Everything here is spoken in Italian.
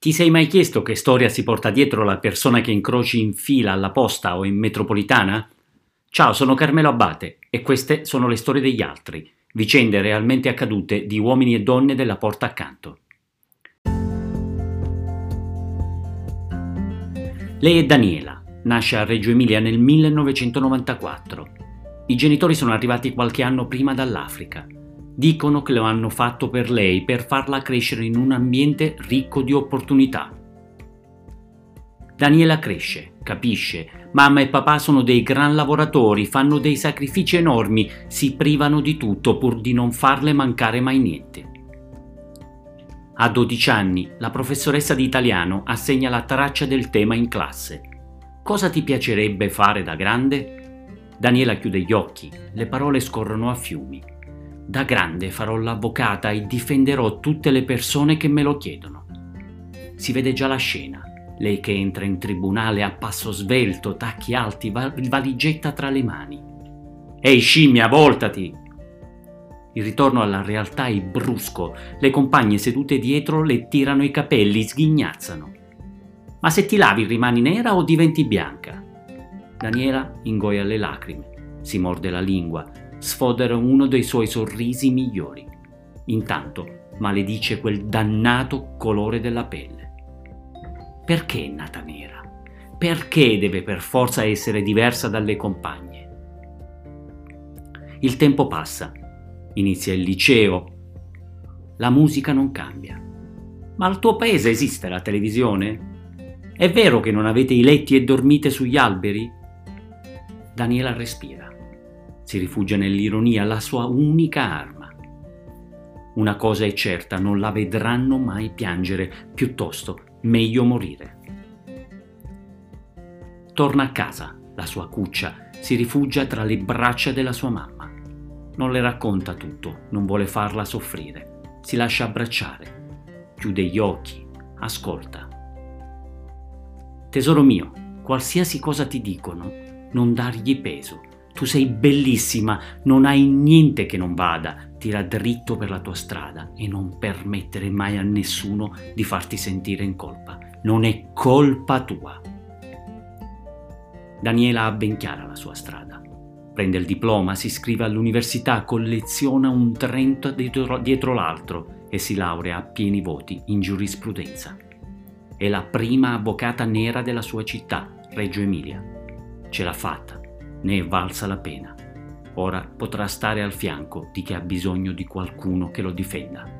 Ti sei mai chiesto che storia si porta dietro la persona che incroci in fila alla posta o in metropolitana? Ciao, sono Carmelo Abate e queste sono le storie degli altri, vicende realmente accadute di uomini e donne della porta accanto. Lei è Daniela, nasce a Reggio Emilia nel 1994. I genitori sono arrivati qualche anno prima dall'Africa. Dicono che lo hanno fatto per lei, per farla crescere in un ambiente ricco di opportunità. Daniela cresce, capisce, mamma e papà sono dei gran lavoratori, fanno dei sacrifici enormi, si privano di tutto pur di non farle mancare mai niente. A 12 anni la professoressa di italiano assegna la traccia del tema in classe. Cosa ti piacerebbe fare da grande? Daniela chiude gli occhi, le parole scorrono a fiumi. Da grande farò l'avvocata e difenderò tutte le persone che me lo chiedono. Si vede già la scena, lei che entra in tribunale a passo svelto, tacchi alti, valigetta tra le mani. Ehi scimmia, voltati! Il ritorno alla realtà è brusco, le compagne sedute dietro le tirano i capelli, sghignazzano. Ma se ti lavi rimani nera o diventi bianca? Daniela ingoia le lacrime, si morde la lingua, sfodera uno dei suoi sorrisi migliori. Intanto maledice quel dannato colore della pelle. Perché è nata nera? Perché deve per forza essere diversa dalle compagne? Il tempo passa, inizia il liceo, la musica non cambia. Ma al tuo paese esiste la televisione? È vero che non avete i letti e dormite sugli alberi? Daniela respira si rifugia nell'ironia, la sua unica arma. Una cosa è certa, non la vedranno mai piangere, piuttosto meglio morire. Torna a casa, la sua cuccia, si rifugia tra le braccia della sua mamma. Non le racconta tutto, non vuole farla soffrire, si lascia abbracciare, chiude gli occhi, ascolta. Tesoro mio, qualsiasi cosa ti dicono, non dargli peso tu sei bellissima, non hai niente che non vada, tira dritto per la tua strada e non permettere mai a nessuno di farti sentire in colpa. Non è colpa tua. Daniela ha ben chiara la sua strada. Prende il diploma, si iscrive all'università, colleziona un Trento dietro, dietro l'altro e si laurea a pieni voti in giurisprudenza. È la prima avvocata nera della sua città, Reggio Emilia. Ce l'ha fatta ne è valsa la pena. Ora potrà stare al fianco di chi ha bisogno di qualcuno che lo difenda.